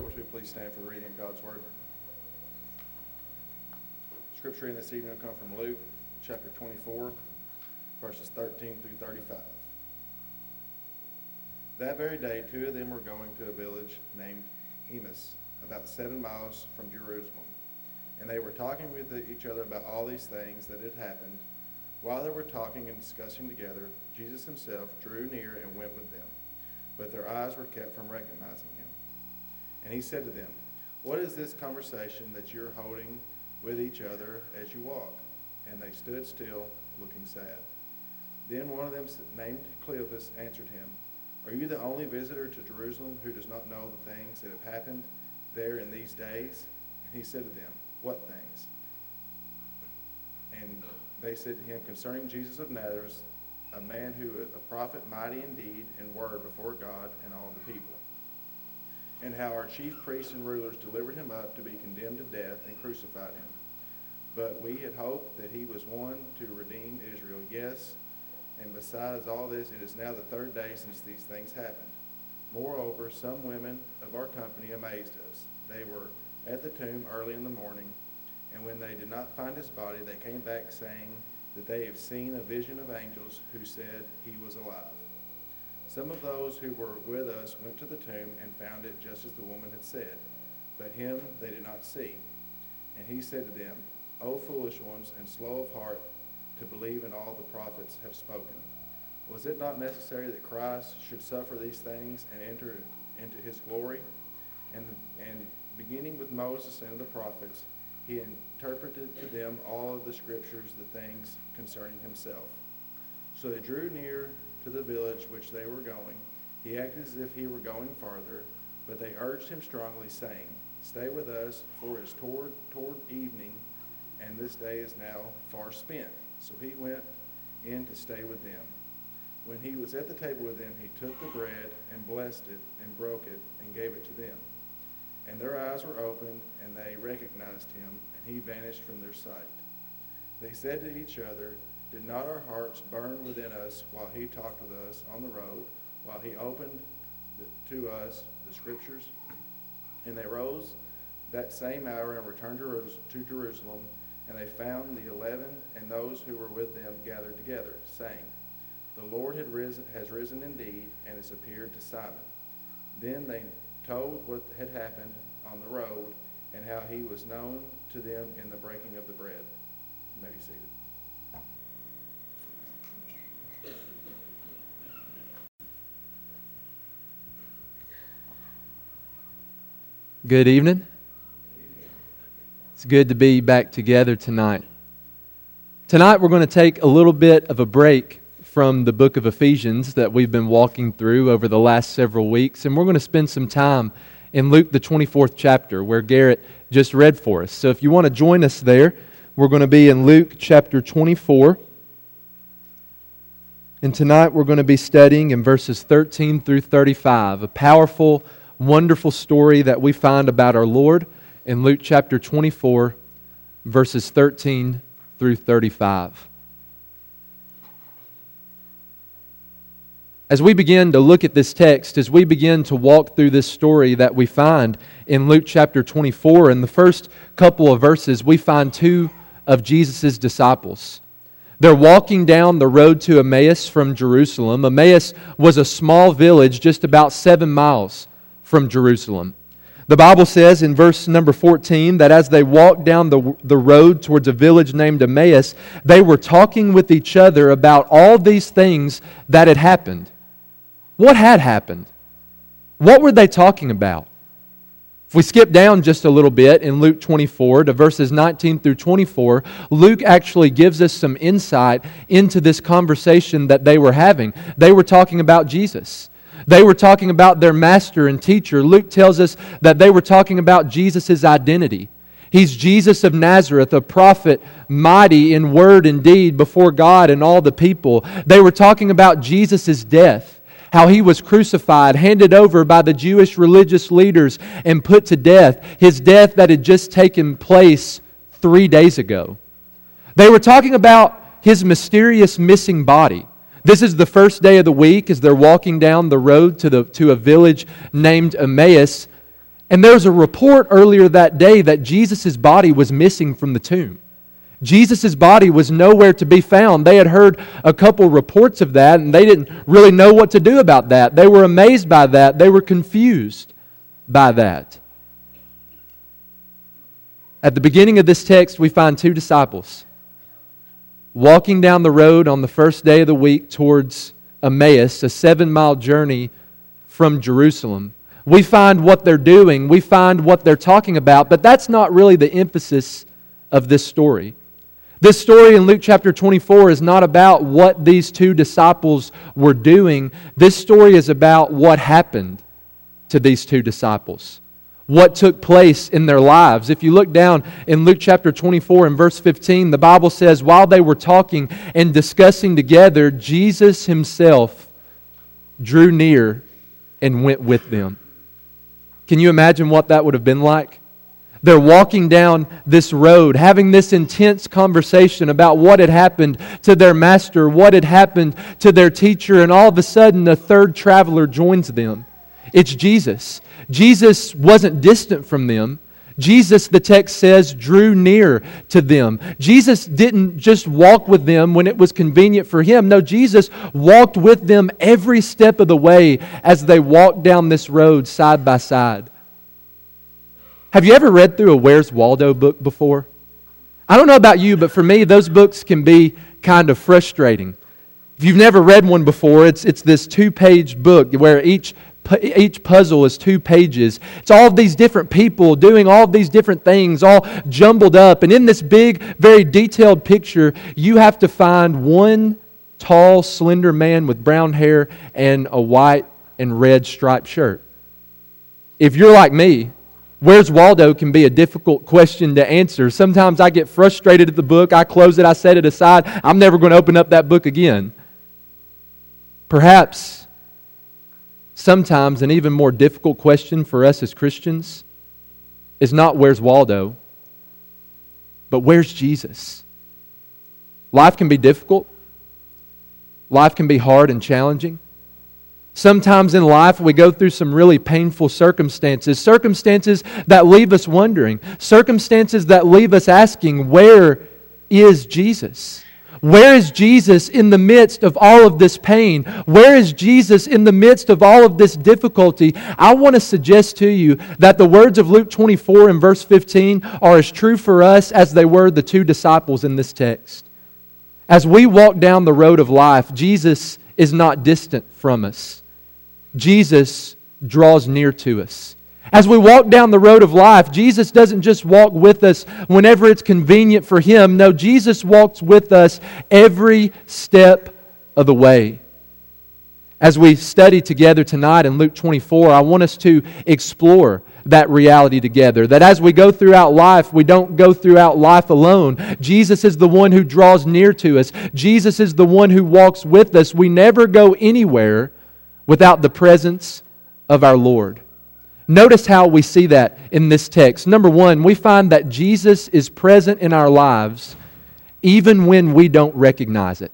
able to, please stand for the reading of God's Word. Scripture reading this evening will come from Luke chapter 24, verses 13 through 35. That very day, two of them were going to a village named Emmaus, about seven miles from Jerusalem. And they were talking with each other about all these things that had happened. While they were talking and discussing together, Jesus himself drew near and went with them. But their eyes were kept from recognizing him. And he said to them, What is this conversation that you're holding with each other as you walk? And they stood still, looking sad. Then one of them, named Cleopas, answered him, Are you the only visitor to Jerusalem who does not know the things that have happened there in these days? And he said to them, What things? And they said to him, Concerning Jesus of Nazareth, a man who is a prophet, mighty in deed and word before God and all the people and how our chief priests and rulers delivered him up to be condemned to death and crucified him. But we had hoped that he was one to redeem Israel. Yes, and besides all this, it is now the third day since these things happened. Moreover, some women of our company amazed us. They were at the tomb early in the morning, and when they did not find his body, they came back saying that they have seen a vision of angels who said he was alive. Some of those who were with us went to the tomb and found it just as the woman had said, but him they did not see. And he said to them, O foolish ones and slow of heart to believe in all the prophets have spoken. Was it not necessary that Christ should suffer these things and enter into his glory? And, and beginning with Moses and the prophets, he interpreted to them all of the scriptures, the things concerning himself. So they drew near to the village which they were going. He acted as if he were going farther, but they urged him strongly, saying, Stay with us, for it is toward, toward evening, and this day is now far spent. So he went in to stay with them. When he was at the table with them, he took the bread and blessed it and broke it and gave it to them. And their eyes were opened, and they recognized him, and he vanished from their sight. They said to each other, did not our hearts burn within us while he talked with us on the road, while he opened the, to us the scriptures? And they rose that same hour and returned to Jerusalem, and they found the eleven and those who were with them gathered together, saying, The Lord had risen, has risen indeed, and has appeared to Simon. Then they told what had happened on the road, and how he was known to them in the breaking of the bread. You may be seated. Good evening. It's good to be back together tonight. Tonight, we're going to take a little bit of a break from the book of Ephesians that we've been walking through over the last several weeks, and we're going to spend some time in Luke, the 24th chapter, where Garrett just read for us. So if you want to join us there, we're going to be in Luke chapter 24. And tonight we're going to be studying in verses 13 through 35, a powerful wonderful story that we find about our Lord in Luke chapter 24, verses 13 through 35. As we begin to look at this text, as we begin to walk through this story that we find in Luke chapter 24, in the first couple of verses, we find two of Jesus' disciples. They're walking down the road to Emmaus from Jerusalem. Emmaus was a small village just about seven miles from Jerusalem. The Bible says in verse number 14 that as they walked down the, the road towards a village named Emmaus, they were talking with each other about all these things that had happened. What had happened? What were they talking about? If we skip down just a little bit in Luke 24 to verses 19 through 24, Luke actually gives us some insight into this conversation that they were having. They were talking about Jesus. They were talking about their master and teacher. Luke tells us that they were talking about Jesus' identity. He's Jesus of Nazareth, a prophet, mighty in word and deed before God and all the people. They were talking about Jesus' death, how he was crucified, handed over by the Jewish religious leaders, and put to death. His death that had just taken place three days ago. They were talking about his mysterious missing body. This is the first day of the week as they're walking down the road to, the, to a village named Emmaus. And there's a report earlier that day that Jesus' body was missing from the tomb. Jesus' body was nowhere to be found. They had heard a couple reports of that, and they didn't really know what to do about that. They were amazed by that, they were confused by that. At the beginning of this text, we find two disciples walking down the road on the first day of the week towards Emmaus, a seven mile journey from Jerusalem. We find what they're doing, we find what they're talking about, but that's not really the emphasis of this story. This story in Luke chapter 24 is not about what these two disciples were doing. This story is about what happened to these two disciples, what took place in their lives. If you look down in Luke chapter 24 and verse 15, the Bible says, While they were talking and discussing together, Jesus himself drew near and went with them. Can you imagine what that would have been like? They're walking down this road, having this intense conversation about what had happened to their master, what had happened to their teacher, and all of a sudden a third traveler joins them. It's Jesus. Jesus wasn't distant from them. Jesus, the text says, drew near to them. Jesus didn't just walk with them when it was convenient for him. No, Jesus walked with them every step of the way as they walked down this road side by side. Have you ever read through a Where's Waldo book before? I don't know about you, but for me, those books can be kind of frustrating. If you've never read one before, it's, it's this two page book where each, each puzzle is two pages. It's all of these different people doing all of these different things, all jumbled up. And in this big, very detailed picture, you have to find one tall, slender man with brown hair and a white and red striped shirt. If you're like me, Where's Waldo can be a difficult question to answer. Sometimes I get frustrated at the book. I close it, I set it aside. I'm never going to open up that book again. Perhaps sometimes an even more difficult question for us as Christians is not where's Waldo, but where's Jesus? Life can be difficult, life can be hard and challenging. Sometimes in life, we go through some really painful circumstances, circumstances that leave us wondering, circumstances that leave us asking, Where is Jesus? Where is Jesus in the midst of all of this pain? Where is Jesus in the midst of all of this difficulty? I want to suggest to you that the words of Luke 24 and verse 15 are as true for us as they were the two disciples in this text. As we walk down the road of life, Jesus is not distant from us. Jesus draws near to us. As we walk down the road of life, Jesus doesn't just walk with us whenever it's convenient for Him. No, Jesus walks with us every step of the way. As we study together tonight in Luke 24, I want us to explore that reality together. That as we go throughout life, we don't go throughout life alone. Jesus is the one who draws near to us, Jesus is the one who walks with us. We never go anywhere without the presence of our Lord. Notice how we see that in this text. Number one, we find that Jesus is present in our lives even when we don't recognize it.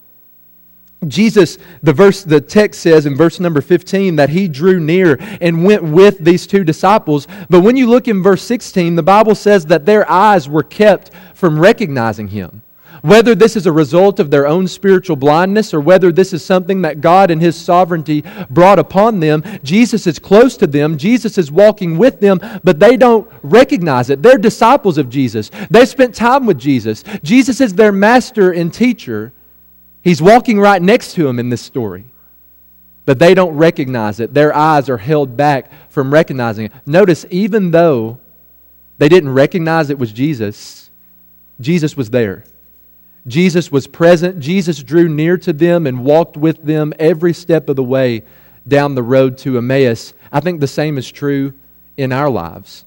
Jesus, the verse, the text says in verse number 15 that he drew near and went with these two disciples. But when you look in verse 16, the Bible says that their eyes were kept from recognizing him. Whether this is a result of their own spiritual blindness or whether this is something that God in His sovereignty brought upon them, Jesus is close to them. Jesus is walking with them, but they don't recognize it. They're disciples of Jesus. They spent time with Jesus. Jesus is their master and teacher. He's walking right next to them in this story. But they don't recognize it. Their eyes are held back from recognizing it. Notice, even though they didn't recognize it was Jesus, Jesus was there. Jesus was present. Jesus drew near to them and walked with them every step of the way down the road to Emmaus. I think the same is true in our lives.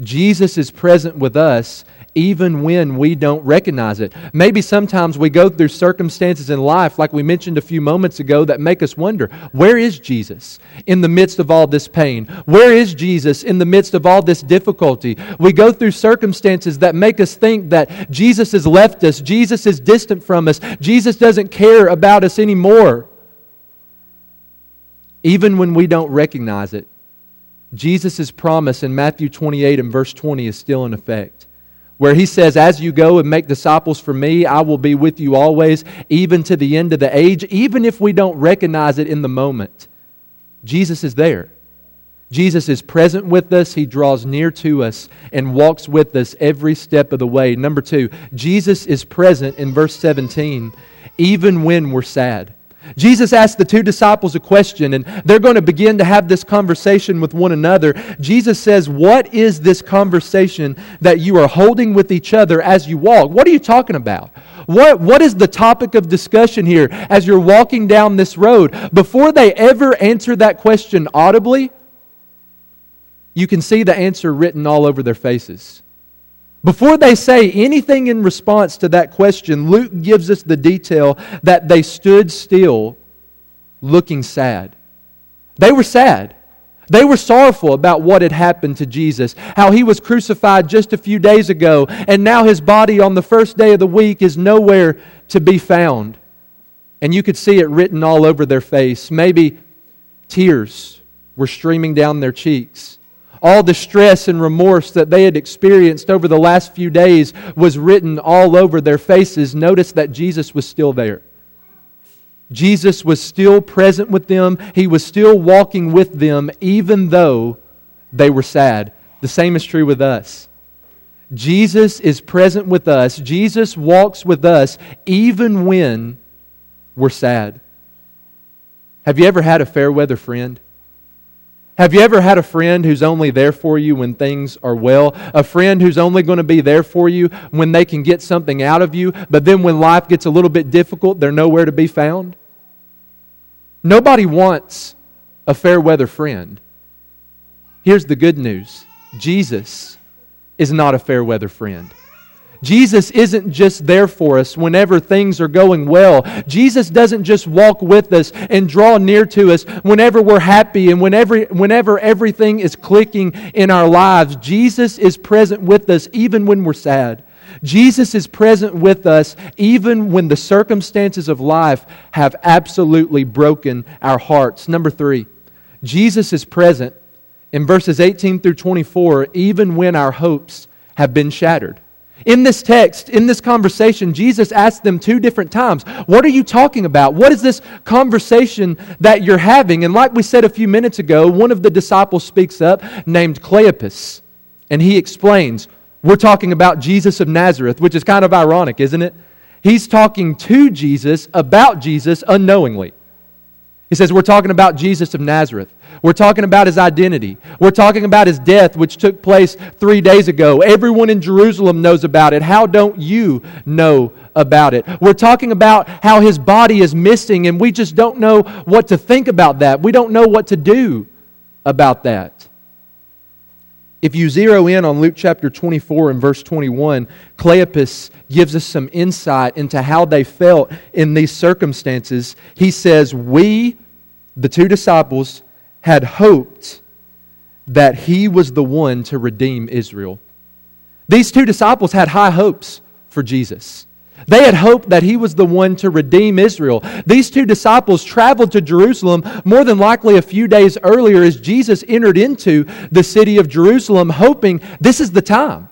Jesus is present with us even when we don't recognize it. Maybe sometimes we go through circumstances in life, like we mentioned a few moments ago, that make us wonder where is Jesus in the midst of all this pain? Where is Jesus in the midst of all this difficulty? We go through circumstances that make us think that Jesus has left us, Jesus is distant from us, Jesus doesn't care about us anymore. Even when we don't recognize it, Jesus' promise in Matthew 28 and verse 20 is still in effect, where he says, As you go and make disciples for me, I will be with you always, even to the end of the age, even if we don't recognize it in the moment. Jesus is there. Jesus is present with us. He draws near to us and walks with us every step of the way. Number two, Jesus is present in verse 17, even when we're sad. Jesus asked the two disciples a question, and they're going to begin to have this conversation with one another. Jesus says, What is this conversation that you are holding with each other as you walk? What are you talking about? What, what is the topic of discussion here as you're walking down this road? Before they ever answer that question audibly, you can see the answer written all over their faces. Before they say anything in response to that question, Luke gives us the detail that they stood still looking sad. They were sad. They were sorrowful about what had happened to Jesus, how he was crucified just a few days ago, and now his body on the first day of the week is nowhere to be found. And you could see it written all over their face. Maybe tears were streaming down their cheeks all the stress and remorse that they had experienced over the last few days was written all over their faces. Notice that Jesus was still there. Jesus was still present with them. He was still walking with them, even though they were sad. The same is true with us. Jesus is present with us. Jesus walks with us, even when we're sad. Have you ever had a fair weather friend? Have you ever had a friend who's only there for you when things are well? A friend who's only going to be there for you when they can get something out of you, but then when life gets a little bit difficult, they're nowhere to be found? Nobody wants a fair weather friend. Here's the good news Jesus is not a fair weather friend. Jesus isn't just there for us whenever things are going well. Jesus doesn't just walk with us and draw near to us whenever we're happy and whenever, whenever everything is clicking in our lives. Jesus is present with us even when we're sad. Jesus is present with us even when the circumstances of life have absolutely broken our hearts. Number three, Jesus is present in verses 18 through 24 even when our hopes have been shattered. In this text, in this conversation, Jesus asked them two different times, What are you talking about? What is this conversation that you're having? And like we said a few minutes ago, one of the disciples speaks up named Cleopas, and he explains, We're talking about Jesus of Nazareth, which is kind of ironic, isn't it? He's talking to Jesus about Jesus unknowingly. He says, We're talking about Jesus of Nazareth. We're talking about his identity. We're talking about his death, which took place three days ago. Everyone in Jerusalem knows about it. How don't you know about it? We're talking about how his body is missing, and we just don't know what to think about that. We don't know what to do about that. If you zero in on Luke chapter 24 and verse 21, Cleopas gives us some insight into how they felt in these circumstances. He says, We, the two disciples, had hoped that he was the one to redeem Israel. These two disciples had high hopes for Jesus. They had hoped that he was the one to redeem Israel. These two disciples traveled to Jerusalem more than likely a few days earlier as Jesus entered into the city of Jerusalem, hoping this is the time.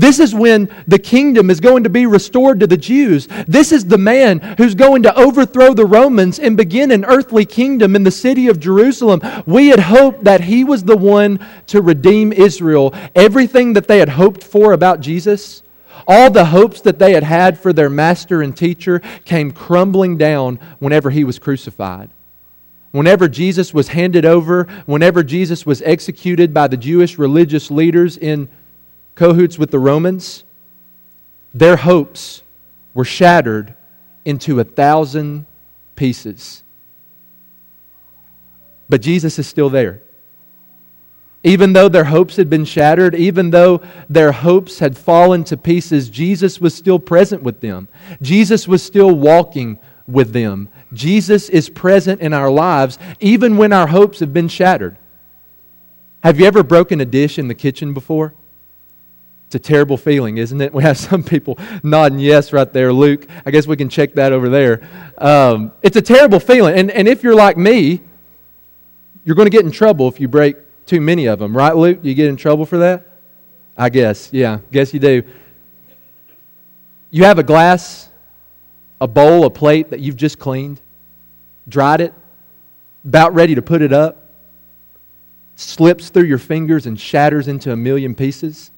This is when the kingdom is going to be restored to the Jews. This is the man who's going to overthrow the Romans and begin an earthly kingdom in the city of Jerusalem. We had hoped that he was the one to redeem Israel. Everything that they had hoped for about Jesus, all the hopes that they had had for their master and teacher, came crumbling down whenever he was crucified. Whenever Jesus was handed over, whenever Jesus was executed by the Jewish religious leaders in cahoots with the Romans, their hopes were shattered into a thousand pieces. But Jesus is still there. Even though their hopes had been shattered, even though their hopes had fallen to pieces, Jesus was still present with them. Jesus was still walking with them. Jesus is present in our lives even when our hopes have been shattered. Have you ever broken a dish in the kitchen before? It's a terrible feeling, isn't it? We have some people nodding yes right there. Luke, I guess we can check that over there. Um, it's a terrible feeling. And, and if you're like me, you're going to get in trouble if you break too many of them, right, Luke? You get in trouble for that? I guess, yeah, guess you do. You have a glass, a bowl, a plate that you've just cleaned, dried it, about ready to put it up, slips through your fingers and shatters into a million pieces.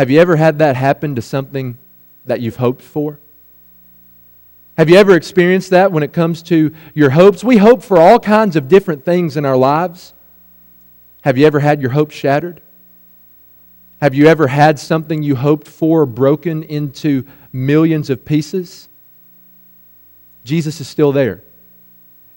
Have you ever had that happen to something that you've hoped for? Have you ever experienced that when it comes to your hopes? We hope for all kinds of different things in our lives. Have you ever had your hopes shattered? Have you ever had something you hoped for broken into millions of pieces? Jesus is still there.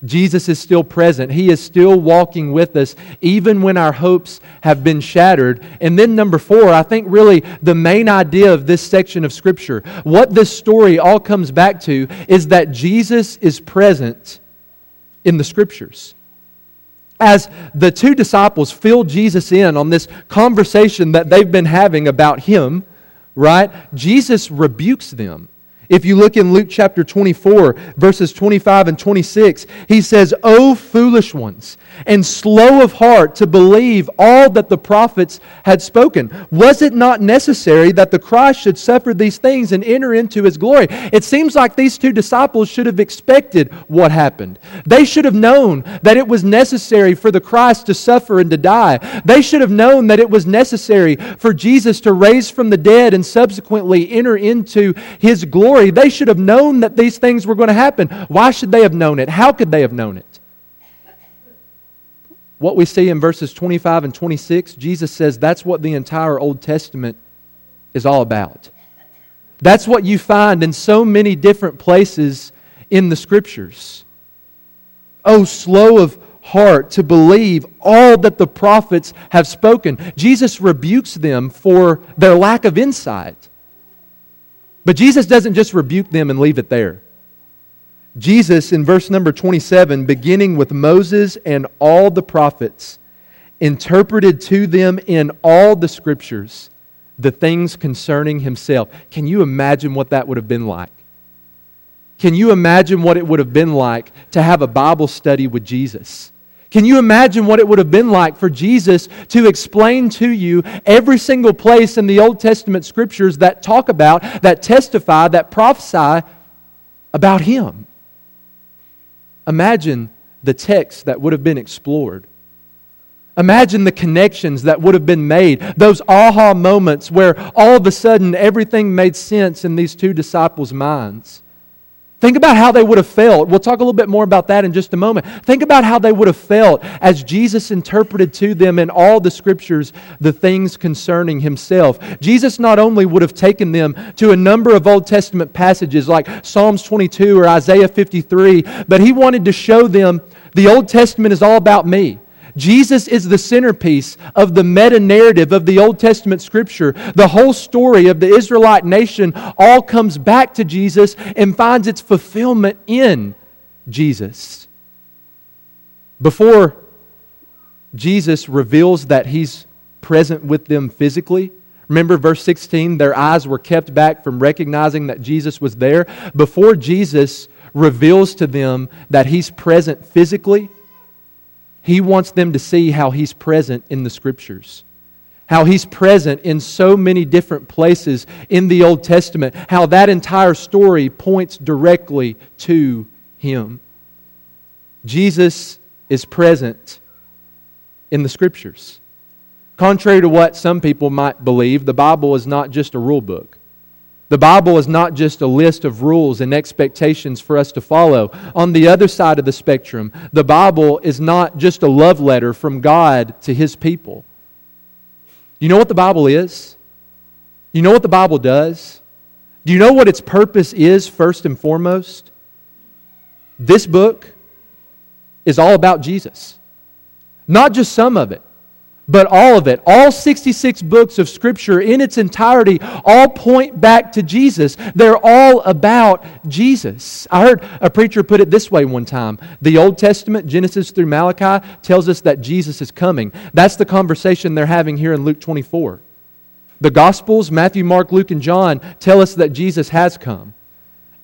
Jesus is still present. He is still walking with us, even when our hopes have been shattered. And then, number four, I think really the main idea of this section of Scripture, what this story all comes back to, is that Jesus is present in the Scriptures. As the two disciples fill Jesus in on this conversation that they've been having about Him, right, Jesus rebukes them. If you look in Luke chapter 24, verses 25 and 26, he says, O foolish ones, and slow of heart to believe all that the prophets had spoken. Was it not necessary that the Christ should suffer these things and enter into his glory? It seems like these two disciples should have expected what happened. They should have known that it was necessary for the Christ to suffer and to die. They should have known that it was necessary for Jesus to raise from the dead and subsequently enter into his glory story, they should have known that these things were going to happen. Why should they have known it? How could they have known it? What we see in verses 25 and 26, Jesus says that's what the entire Old Testament is all about. That's what you find in so many different places in the Scriptures. Oh, slow of heart to believe all that the prophets have spoken. Jesus rebukes them for their lack of insight. But Jesus doesn't just rebuke them and leave it there. Jesus, in verse number 27, beginning with Moses and all the prophets, interpreted to them in all the scriptures the things concerning himself. Can you imagine what that would have been like? Can you imagine what it would have been like to have a Bible study with Jesus? Can you imagine what it would have been like for Jesus to explain to you every single place in the Old Testament scriptures that talk about, that testify, that prophesy about Him? Imagine the text that would have been explored. Imagine the connections that would have been made, those aha moments where all of a sudden everything made sense in these two disciples' minds. Think about how they would have felt. We'll talk a little bit more about that in just a moment. Think about how they would have felt as Jesus interpreted to them in all the scriptures the things concerning himself. Jesus not only would have taken them to a number of Old Testament passages like Psalms 22 or Isaiah 53, but he wanted to show them the Old Testament is all about me. Jesus is the centerpiece of the meta narrative of the Old Testament scripture. The whole story of the Israelite nation all comes back to Jesus and finds its fulfillment in Jesus. Before Jesus reveals that he's present with them physically, Remember verse 16, their eyes were kept back from recognizing that Jesus was there. Before Jesus reveals to them that he's present physically, he wants them to see how He's present in the Scriptures, how He's present in so many different places in the Old Testament, how that entire story points directly to Him. Jesus is present in the Scriptures. Contrary to what some people might believe, the Bible is not just a rule book. The Bible is not just a list of rules and expectations for us to follow. On the other side of the spectrum, the Bible is not just a love letter from God to His people. You know what the Bible is? You know what the Bible does? Do you know what its purpose is, first and foremost? This book is all about Jesus. Not just some of it but all of it, all 66 books of Scripture in its entirety, all point back to Jesus. They're all about Jesus. I heard a preacher put it this way one time The Old Testament, Genesis through Malachi, tells us that Jesus is coming. That's the conversation they're having here in Luke 24. The Gospels, Matthew, Mark, Luke, and John, tell us that Jesus has come.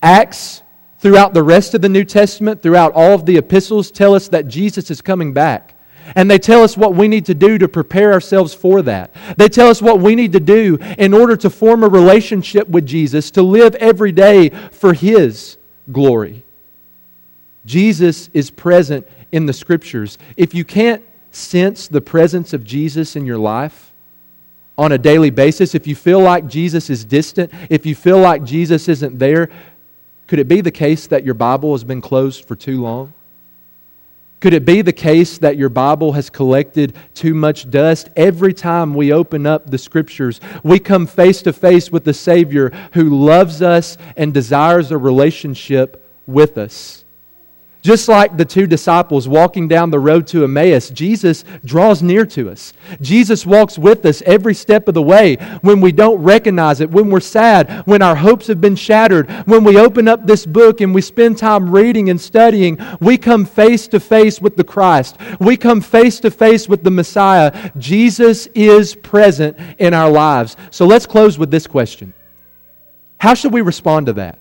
Acts, throughout the rest of the New Testament, throughout all of the epistles, tell us that Jesus is coming back. And they tell us what we need to do to prepare ourselves for that. They tell us what we need to do in order to form a relationship with Jesus, to live every day for His glory. Jesus is present in the Scriptures. If you can't sense the presence of Jesus in your life on a daily basis, if you feel like Jesus is distant, if you feel like Jesus isn't there, could it be the case that your Bible has been closed for too long? Could it be the case that your Bible has collected too much dust? Every time we open up the Scriptures, we come face to face with the Savior who loves us and desires a relationship with us. Just like the two disciples walking down the road to Emmaus, Jesus draws near to us. Jesus walks with us every step of the way when we don't recognize it, when we're sad, when our hopes have been shattered. When we open up this book and we spend time reading and studying, we come face to face with the Christ. We come face to face with the Messiah. Jesus is present in our lives. So let's close with this question How should we respond to that?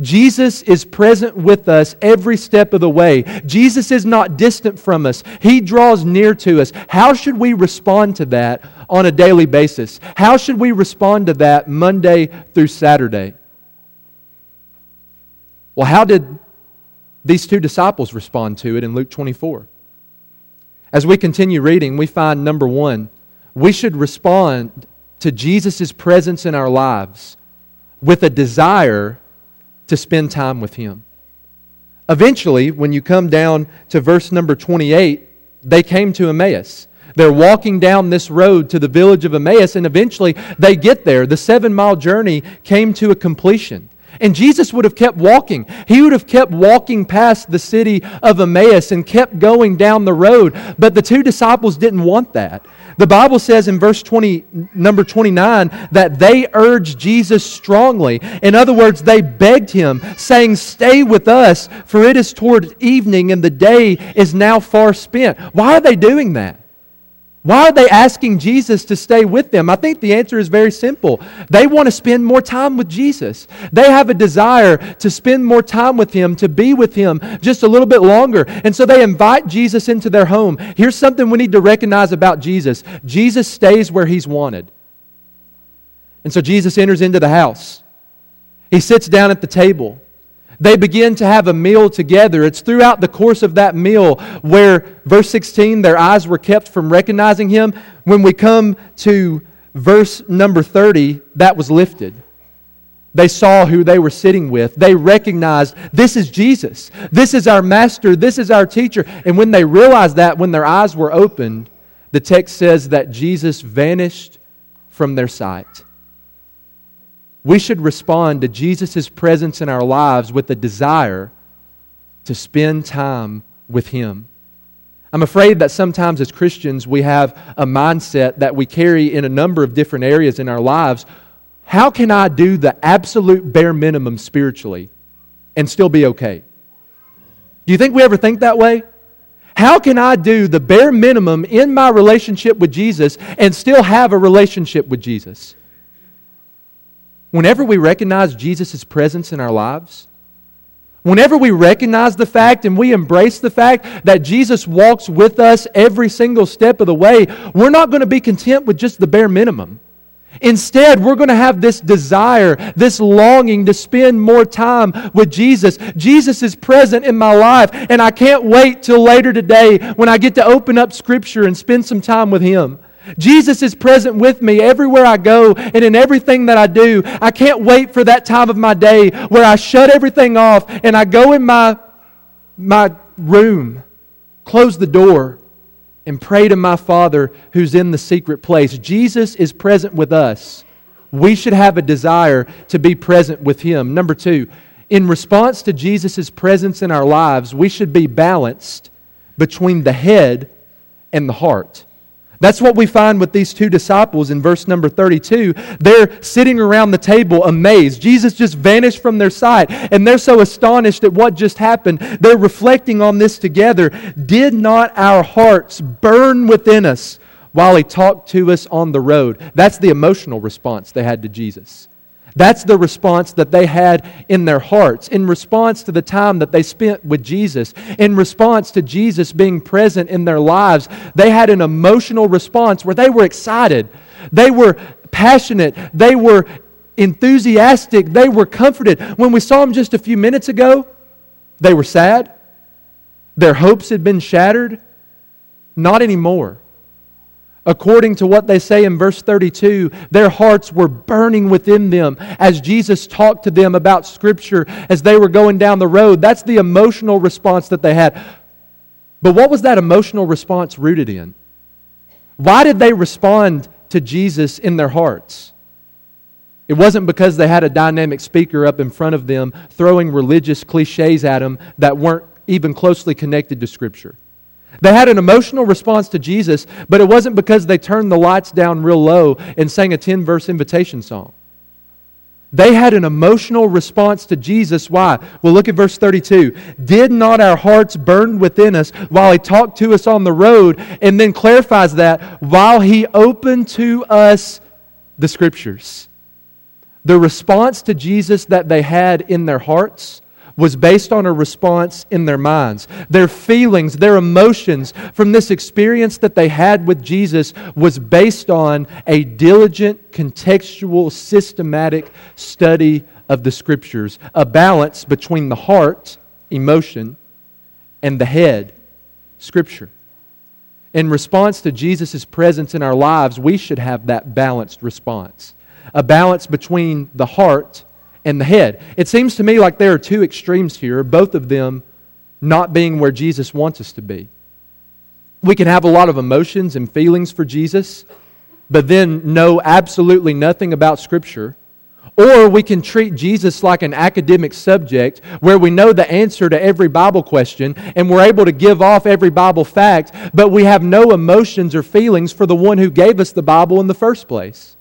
Jesus is present with us every step of the way. Jesus is not distant from us. He draws near to us. How should we respond to that on a daily basis? How should we respond to that Monday through Saturday? Well, how did these two disciples respond to it in Luke 24? As we continue reading, we find number one, we should respond to Jesus' presence in our lives with a desire to spend time with Him. Eventually, when you come down to verse number 28, they came to Emmaus. They're walking down this road to the village of Emmaus, and eventually they get there. The seven mile journey came to a completion. And Jesus would have kept walking. He would have kept walking past the city of Emmaus and kept going down the road. But the two disciples didn't want that. The Bible says in verse 20, number 29, that they urged Jesus strongly. In other words, they begged him, saying, Stay with us, for it is toward evening and the day is now far spent. Why are they doing that? Why are they asking Jesus to stay with them? I think the answer is very simple. They want to spend more time with Jesus. They have a desire to spend more time with Him, to be with Him just a little bit longer. And so they invite Jesus into their home. Here's something we need to recognize about Jesus Jesus stays where He's wanted. And so Jesus enters into the house, He sits down at the table. They begin to have a meal together. It's throughout the course of that meal where, verse 16, their eyes were kept from recognizing him. When we come to verse number 30, that was lifted. They saw who they were sitting with. They recognized this is Jesus. This is our master. This is our teacher. And when they realized that, when their eyes were opened, the text says that Jesus vanished from their sight we should respond to Jesus' presence in our lives with a desire to spend time with Him. I'm afraid that sometimes as Christians we have a mindset that we carry in a number of different areas in our lives. How can I do the absolute bare minimum spiritually and still be okay? Do you think we ever think that way? How can I do the bare minimum in my relationship with Jesus and still have a relationship with Jesus? Whenever we recognize Jesus' presence in our lives, whenever we recognize the fact and we embrace the fact that Jesus walks with us every single step of the way, we're not going to be content with just the bare minimum. Instead, we're going to have this desire, this longing to spend more time with Jesus. Jesus is present in my life, and I can't wait till later today when I get to open up Scripture and spend some time with Him. Jesus is present with me everywhere I go and in everything that I do. I can't wait for that time of my day where I shut everything off and I go in my, my room, close the door, and pray to my Father who's in the secret place. Jesus is present with us. We should have a desire to be present with Him. Number two, in response to Jesus' presence in our lives, we should be balanced between the head and the heart. That's what we find with these two disciples in verse number 32. They're sitting around the table amazed. Jesus just vanished from their sight, and they're so astonished at what just happened. They're reflecting on this together. Did not our hearts burn within us while he talked to us on the road? That's the emotional response they had to Jesus. That's the response that they had in their hearts, in response to the time that they spent with Jesus, in response to Jesus being present in their lives. They had an emotional response where they were excited, they were passionate, they were enthusiastic, they were comforted. When we saw them just a few minutes ago, they were sad, their hopes had been shattered. Not anymore. According to what they say in verse 32, their hearts were burning within them as Jesus talked to them about Scripture as they were going down the road. That's the emotional response that they had. But what was that emotional response rooted in? Why did they respond to Jesus in their hearts? It wasn't because they had a dynamic speaker up in front of them throwing religious cliches at them that weren't even closely connected to Scripture. They had an emotional response to Jesus, but it wasn't because they turned the lights down real low and sang a 10 verse invitation song. They had an emotional response to Jesus. Why? Well, look at verse 32. Did not our hearts burn within us while he talked to us on the road? And then clarifies that while he opened to us the scriptures. The response to Jesus that they had in their hearts was based on a response in their minds. Their feelings, their emotions from this experience that they had with Jesus was based on a diligent, contextual, systematic study of the Scriptures, a balance between the heart, emotion, and the head, Scripture. In response to Jesus' presence in our lives, we should have that balanced response. A balance between the heart and the head. It seems to me like there are two extremes here, both of them not being where Jesus wants us to be. We can have a lot of emotions and feelings for Jesus, but then know absolutely nothing about Scripture. Or we can treat Jesus like an academic subject where we know the answer to every Bible question and we're able to give off every Bible fact, but we have no emotions or feelings for the one who gave us the Bible in the first place.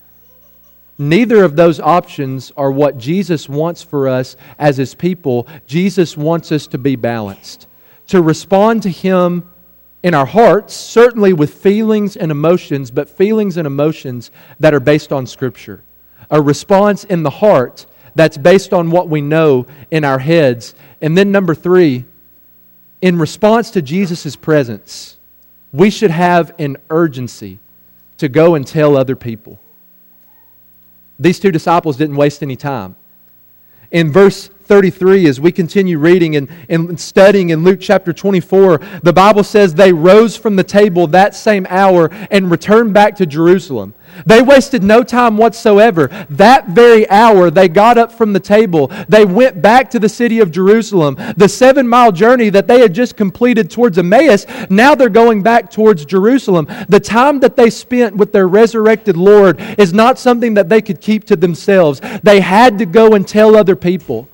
Neither of those options are what Jesus wants for us as his people. Jesus wants us to be balanced, to respond to him in our hearts, certainly with feelings and emotions, but feelings and emotions that are based on Scripture. A response in the heart that's based on what we know in our heads. And then, number three, in response to Jesus' presence, we should have an urgency to go and tell other people. These two disciples didn't waste any time. In verse 33, as we continue reading and, and studying in Luke chapter 24, the Bible says they rose from the table that same hour and returned back to Jerusalem. They wasted no time whatsoever. That very hour, they got up from the table. They went back to the city of Jerusalem. The seven mile journey that they had just completed towards Emmaus, now they're going back towards Jerusalem. The time that they spent with their resurrected Lord is not something that they could keep to themselves. They had to go and tell other people.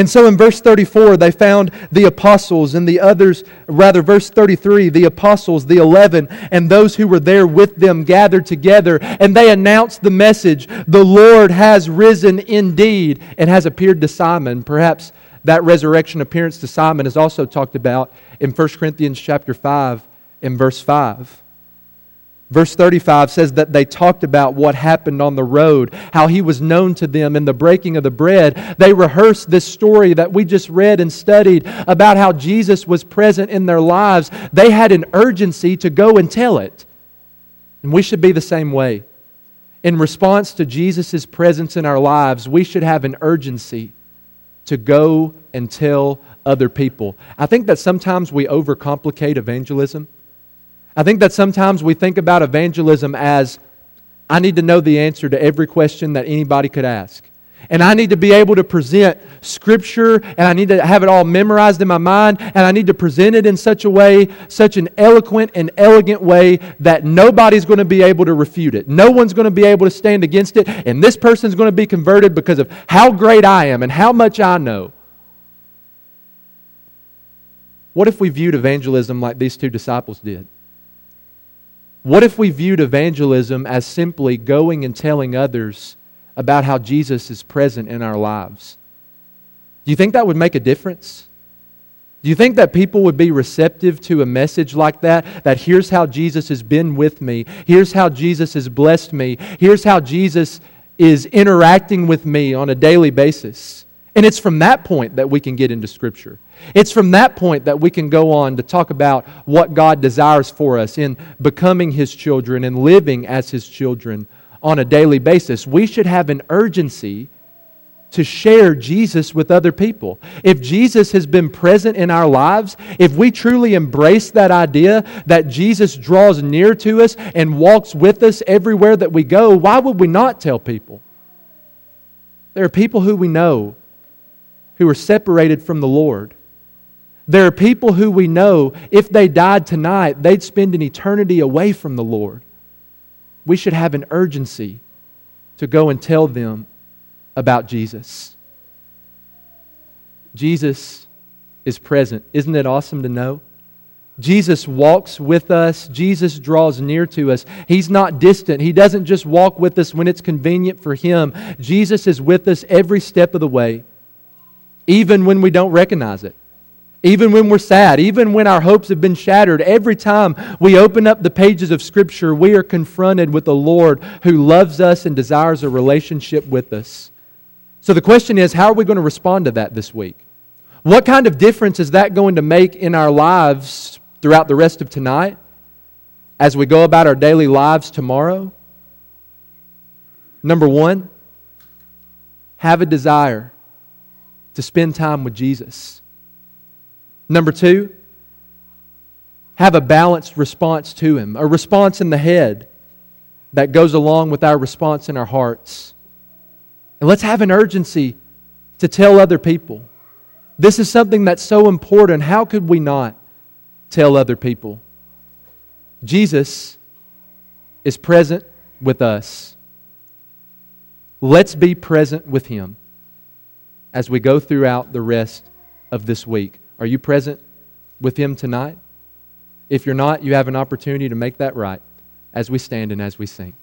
And so in verse 34, they found the apostles and the others, rather, verse 33, the apostles, the 11, and those who were there with them gathered together, and they announced the message the Lord has risen indeed and has appeared to Simon. Perhaps that resurrection appearance to Simon is also talked about in 1 Corinthians chapter 5 in verse 5. Verse 35 says that they talked about what happened on the road, how he was known to them in the breaking of the bread. They rehearsed this story that we just read and studied about how Jesus was present in their lives. They had an urgency to go and tell it. And we should be the same way. In response to Jesus' presence in our lives, we should have an urgency to go and tell other people. I think that sometimes we overcomplicate evangelism. I think that sometimes we think about evangelism as I need to know the answer to every question that anybody could ask. And I need to be able to present Scripture, and I need to have it all memorized in my mind, and I need to present it in such a way, such an eloquent and elegant way, that nobody's going to be able to refute it. No one's going to be able to stand against it, and this person's going to be converted because of how great I am and how much I know. What if we viewed evangelism like these two disciples did? What if we viewed evangelism as simply going and telling others about how Jesus is present in our lives? Do you think that would make a difference? Do you think that people would be receptive to a message like that? That here's how Jesus has been with me. Here's how Jesus has blessed me. Here's how Jesus is interacting with me on a daily basis. And it's from that point that we can get into Scripture. It's from that point that we can go on to talk about what God desires for us in becoming His children and living as His children on a daily basis. We should have an urgency to share Jesus with other people. If Jesus has been present in our lives, if we truly embrace that idea that Jesus draws near to us and walks with us everywhere that we go, why would we not tell people? There are people who we know who are separated from the Lord. There are people who we know, if they died tonight, they'd spend an eternity away from the Lord. We should have an urgency to go and tell them about Jesus. Jesus is present. Isn't it awesome to know? Jesus walks with us. Jesus draws near to us. He's not distant. He doesn't just walk with us when it's convenient for Him. Jesus is with us every step of the way, even when we don't recognize it. Even when we're sad, even when our hopes have been shattered, every time we open up the pages of Scripture, we are confronted with a Lord who loves us and desires a relationship with us. So the question is how are we going to respond to that this week? What kind of difference is that going to make in our lives throughout the rest of tonight as we go about our daily lives tomorrow? Number one, have a desire to spend time with Jesus. Number two, have a balanced response to Him, a response in the head that goes along with our response in our hearts. And let's have an urgency to tell other people. This is something that's so important. How could we not tell other people? Jesus is present with us. Let's be present with Him as we go throughout the rest of this week. Are you present with Him tonight? If you're not, you have an opportunity to make that right as we stand and as we sing.